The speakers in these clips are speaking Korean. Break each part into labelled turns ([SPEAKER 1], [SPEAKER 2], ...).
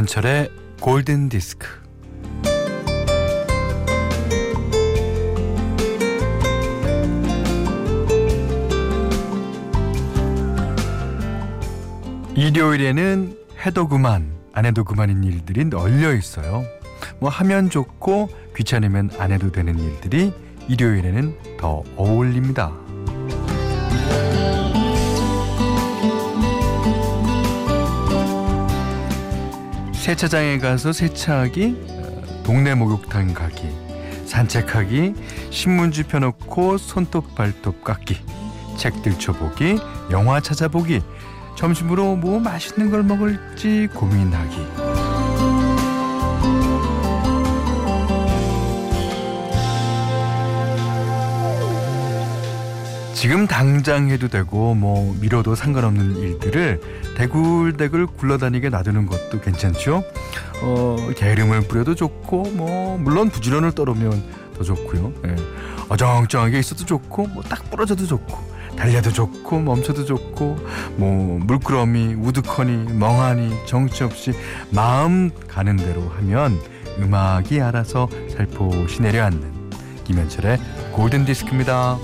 [SPEAKER 1] 김현철의 골든 디스크. 일요일에는 해도 그만, 안 해도 그만인 일들이 널려 있어요. 뭐 하면 좋고 귀찮으면 안 해도 되는 일들이 일요일에는 더 어울립니다. 세차장에 가서 세차하기, 어, 동네 목욕탕 가기, 산책하기, 신문지 펴놓고 손톱 발톱 깎기, 책 들춰보기, 영화 찾아보기, 점심으로 뭐 맛있는 걸 먹을지 고민하기. 지금 당장 해도 되고 뭐 미뤄도 상관없는 일들을 대굴대굴 굴러다니게 놔두는 것도 괜찮죠. 어, 게으름을 부려도 좋고 뭐 물론 부지런을 떨으면 더 좋고요. 예. 어정쩡하게 있어도 좋고 뭐 딱 부러져도 좋고 달려도 좋고 멈춰도 좋고 뭐 물끄러미 우두커니 멍하니 정치 없이 마음 가는 대로 하면 음악이 알아서 살포시 내려앉는 김현철의 골든 디스크입니다.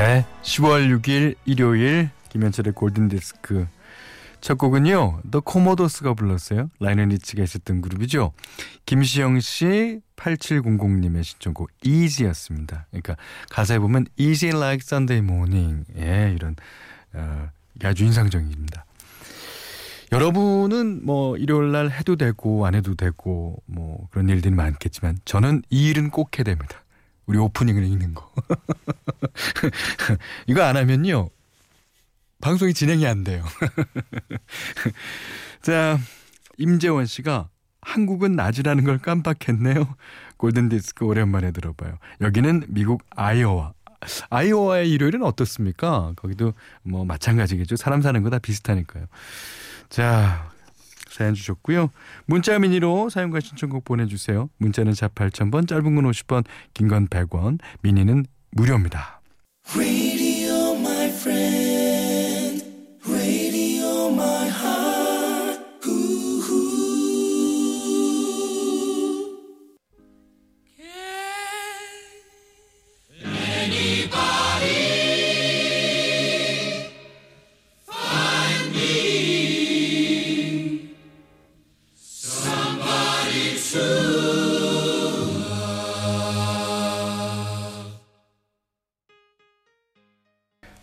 [SPEAKER 1] 네, 10월 6일 일요일 김현철의 골든 디스크 첫 곡은요. 더 코모도스가 불렀어요. 라이언 리치가 있었던 그룹이죠. 김시영 씨 8700님의 신청곡 Easy였습니다. 그러니까 가사에 보면 Easy like Sunday morning. 예, 이런 어, 아주 인상적입니다. 여러분은 뭐 일요일 날 해도 되고 안 해도 되고 뭐 그런 일들이 많겠지만 저는 이 일은 꼭 해야 됩니다. 우리 오프닝을 읽는 거. 이거 안 하면요. 방송이 진행이 안 돼요. 자, 임재원 씨가 한국은 낮이라는 걸 깜빡했네요. 골든디스크 오랜만에 들어봐요. 여기는 미국 아이오와. 아이오와의 일요일은 어떻습니까? 거기도 뭐 마찬가지겠죠. 사람 사는 거 다 비슷하니까요. 자, 사연 주셨고요. 문자 미니로 사용과 신청곡 보내주세요. 문자는 샵 8000번, 짧은 건 50원, 긴 건 100원, 미니는 무료입니다.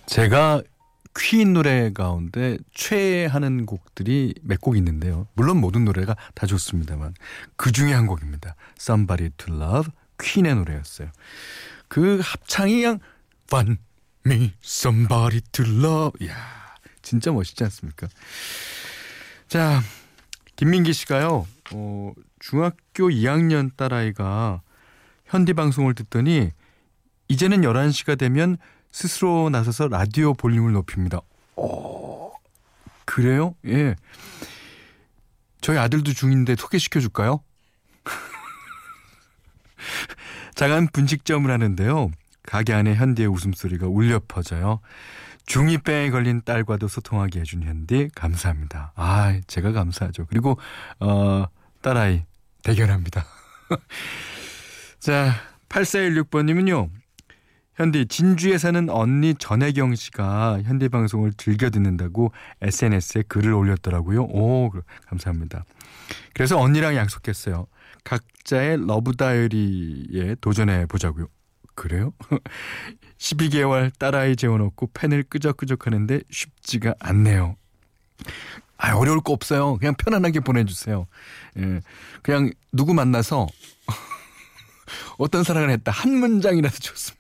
[SPEAKER 1] 제가 퀸 노래 가운데 최애하는 곡들이 몇 곡 있는데요. 물론 모든 노래가 다 좋습니다만 그 중에 한 곡입니다. Somebody to Love 퀸의 노래였어요. 그 합창이 그냥 Fun me somebody to love. 이야 진짜 멋있지 않습니까? 자 김민기 씨가요. 어, 중학교 2학년 딸아이가 현디 방송을 듣더니 이제는 11시가 되면 스스로 나서서 라디오 볼륨을 높입니다. 어, 그래요? 예. 저희 아들도 중인데 소개시켜 줄까요? 작은 분식점을 하는데요. 가게 안에 현디의 웃음소리가 울려 퍼져요. 중2병에 걸린 딸과도 소통하게 해준 현디 감사합니다. 아, 제가 감사하죠. 그리고 어, 딸아이 대견합니다. 자, 8416번님은요. 현디 진주에 사는 언니 전혜경 씨가 현디 방송을 즐겨 듣는다고 SNS에 글을 올렸더라고요. 오, 감사합니다. 그래서 언니랑 약속했어요. 각자의 Love Diary에 도전해 보자고요. 그래요? 12개월 딸아이 재워놓고 펜을 끄적끄적 하는데 쉽지가 않네요. 아, 어려울 거 없어요. 그냥 편안하게 보내주세요. 예. 그냥 누구 만나서 어떤 사랑을 했다. 한 문장이라도 좋습니다.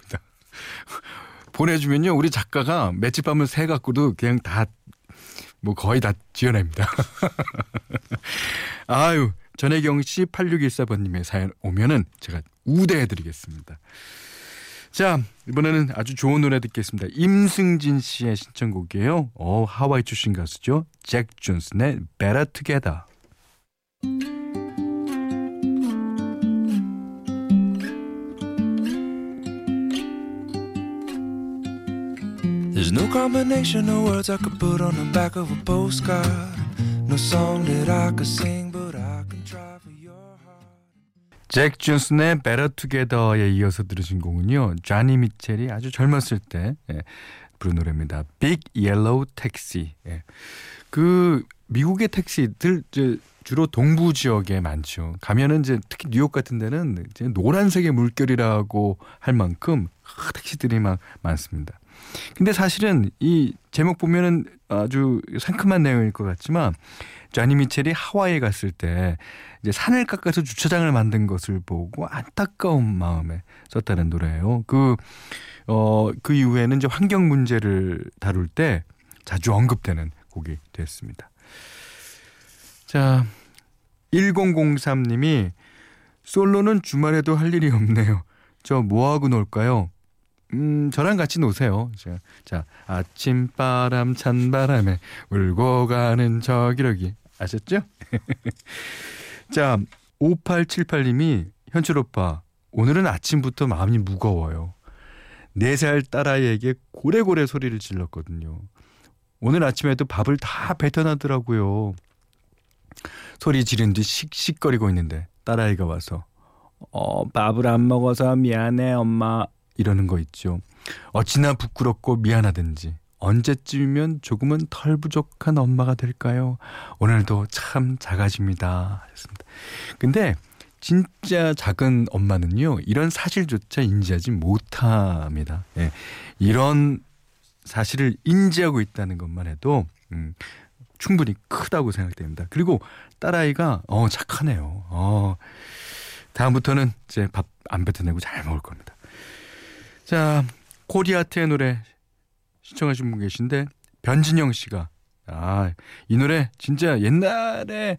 [SPEAKER 1] 보내주면요. 우리 작가가 맷집밤을 새 갖고도 그냥 다, 뭐 거의 다 지어냅니다. 아유, 전혜경 씨 8614번님의 사연 오면은 제가 우대해드리겠습니다. 자 이번에는 아주 좋은 노래 듣겠습니다. 임승진 씨의 신청곡이에요. 어 하와이 출신 가수죠. 잭 존슨의 Better Together.
[SPEAKER 2] There's no combination of words I could put on the back of a postcard. No song that I could sing, but I can try for your heart.
[SPEAKER 1] 잭 존슨의 Better Together에 이어서 들으신 곡은요. 쟈니 미첼이 아주 젊었을 때 예, 부른 노래입니다. Big Yellow Taxi. 예. 그 미국의 택시들 이제 주로 동부 지역에 많죠. 가면은 이제 특히 뉴욕 같은 데는 이제 노란색의 물결이라고 할 만큼 아, 택시들이 막 많습니다. 근데 사실은 이 제목 보면은 아주 상큼한 내용일 것 같지만 쟈니 미첼이 하와이에 갔을 때 이제 산을 깎아서 주차장을 만든 것을 보고 안타까운 마음에 썼다는 노래예요. 그, 어, 그 이후에는 이제 환경 문제를 다룰 때 자주 언급되는 곡이 됐습니다. 자, 1003님이 솔로는 주말에도 할 일이 없네요. 저 뭐하고 놀까요? 음, 저랑 같이 노세요. 자, 자, 아침바람 찬바람에 울고 가는 저기러기. 아셨죠? 자, 5878님이 현철 오빠, 오늘은 아침부터 마음이 무거워요. 4살 딸아이에게 고래고래 소리를 질렀거든요. 오늘 아침에도 밥을 다 뱉어나더라고요. 소리 지른 뒤 씩씩거리고 있는데 딸아이가 와서 어, 밥을 안 먹어서 미안해 엄마 이러는 거 있죠. 어찌나 부끄럽고 미안하든지 언제쯤이면 조금은 덜 부족한 엄마가 될까요? 오늘도 참 작아집니다. 하셨습니다. 근데 진짜 작은 엄마는요 이런 사실조차 인지하지 못합니다. 예. 이런 사실을 인지하고 있다는 것만 해도 음, 충분히 크다고 생각됩니다. 그리고 딸아이가 어 착하네요. 어 다음부터는 이제 밥 안 뱉어내고 잘 먹을 겁니다. 자 코리 하트의 노래 신청하신 분 계신데 변진영 씨가 아 이 노래 진짜 옛날에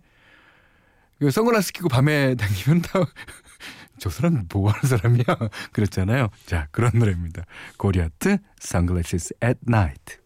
[SPEAKER 1] 그 선글라스 끼고 밤에 다니면 다 저 사람 뭐 하는 사람이야 그랬잖아요. 자 그런 노래입니다. 코리 하트 Sunglasses at Night.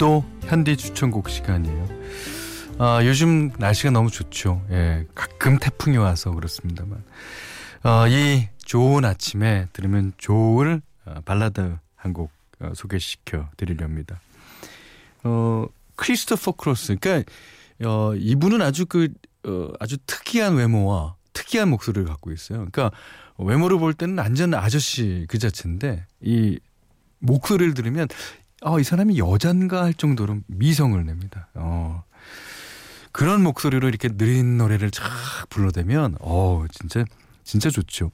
[SPEAKER 1] 오늘도 현디 추천곡 시간이에요. 아, 요즘 날씨가 너무 좋죠. 예, 가끔 태풍이 와서 그렇습니다만. 어, 이 좋은 아침에 들으면 좋을 어, 발라드 한곡 어, 소개시켜 드리렵니다. 어, 크리스토퍼 크로스. 그러니까 어, 이분은 아주 그 어, 아주 특이한 외모와 특이한 목소리를 갖고 있어요. 그러니까 외모를 볼 때는 완전 아저씨 그 자체인데 이 목소리를 들으면 어, 이 사람이 여잔가 할 정도로 미성을 냅니다. 어. 그런 목소리로 이렇게 느린 노래를 쫙 불러대면 어, 진짜 진짜 좋죠.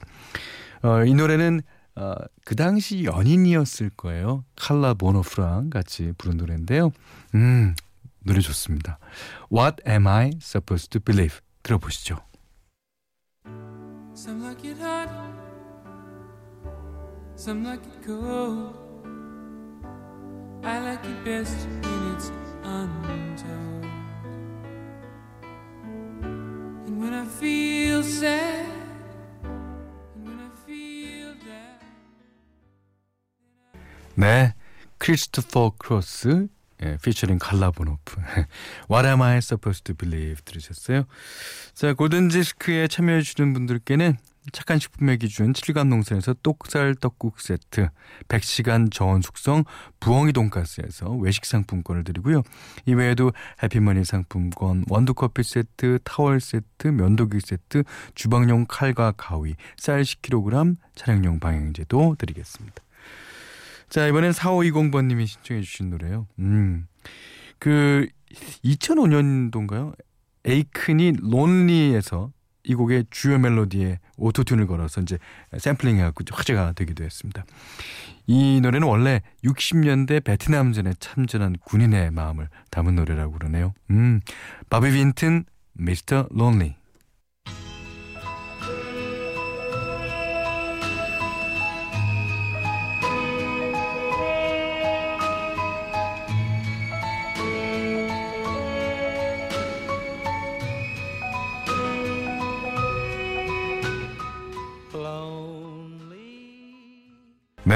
[SPEAKER 1] 어, 이 노래는 어, 그 당시 연인이었을 거예요. 칼라 보노프랑 같이 부른 노래인데요. 음, 노래 좋습니다. What am I supposed to believe? 들어보시죠.
[SPEAKER 2] Some like it hot, some like it cold. I like it best when it's untold. And when I feel sad.
[SPEAKER 1] 네, 크리스토퍼 크로스 예, 피처링 칼라보노프 What am I supposed to believe 들으셨어요? 자 골든디스크에 참여해 주시는 분들께는 착한 식품의 기준 7간 농산에서 똑살 떡국 세트 100시간 저온 숙성 부엉이 돈가스에서 외식 상품권을 드리고요. 이외에도 해피머니 상품권 원두커피 세트 타월 세트 면도기 세트 주방용 칼과 가위 쌀 10kg 차량용 방향제도 드리겠습니다. 자, 이번엔 4520번님이 신청해 주신 노래요. 음. 그 2005년도인가요? 에이큰이 론리에서 이 곡의 주요 멜로디에 오토튠을 걸어서 이제 샘플링 해갖고 화제가 되기도 했습니다. 이 노래는 원래 60년대 베트남전에 참전한 군인의 마음을 담은 노래라고 그러네요. 음, 바비 빈튼, 미스터 론리.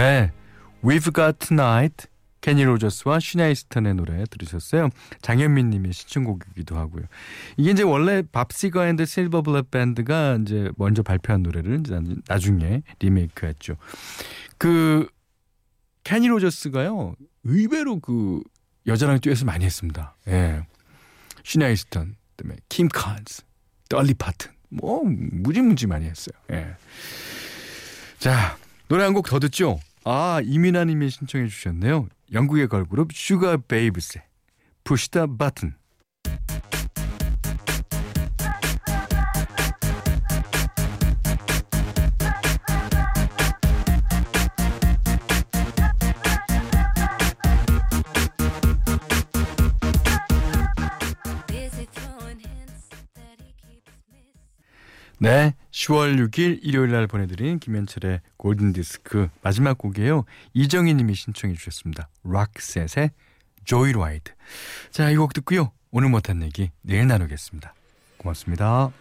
[SPEAKER 1] 네, We've Got Tonight 케니 로저스와 쉬나 이스턴의 노래 들으셨어요. 장현민 님의 신청곡이기도 하고요. 이게 이제 원래 밥 시거 앤드 실버 불릿 밴드가 이제 먼저 발표한 노래를 이제 나중에 리메이크 했죠. 그 케니 로저스가요. 의외로 그 여자랑 듀엣을 많이 했습니다. 예. 쉬나 이스턴, 그다음에 킴 칸스, 돌리 파튼 뭐 무지무지 많이 했어요. 예. 자, 노래 한 곡 더 듣죠. 아 이민아 님이 신청해 주셨네요. 영국의 걸그룹 슈가 베이브스의 Push the Button. 네, 10월 6일 일요일 날 보내드린 김현철의 골든 디스크 마지막 곡이에요. 이정희 님이 신청해 주셨습니다. 락셋의 조이 라이드. 자, 이 곡 듣고요. 오늘 못한 얘기 내일 나누겠습니다. 고맙습니다.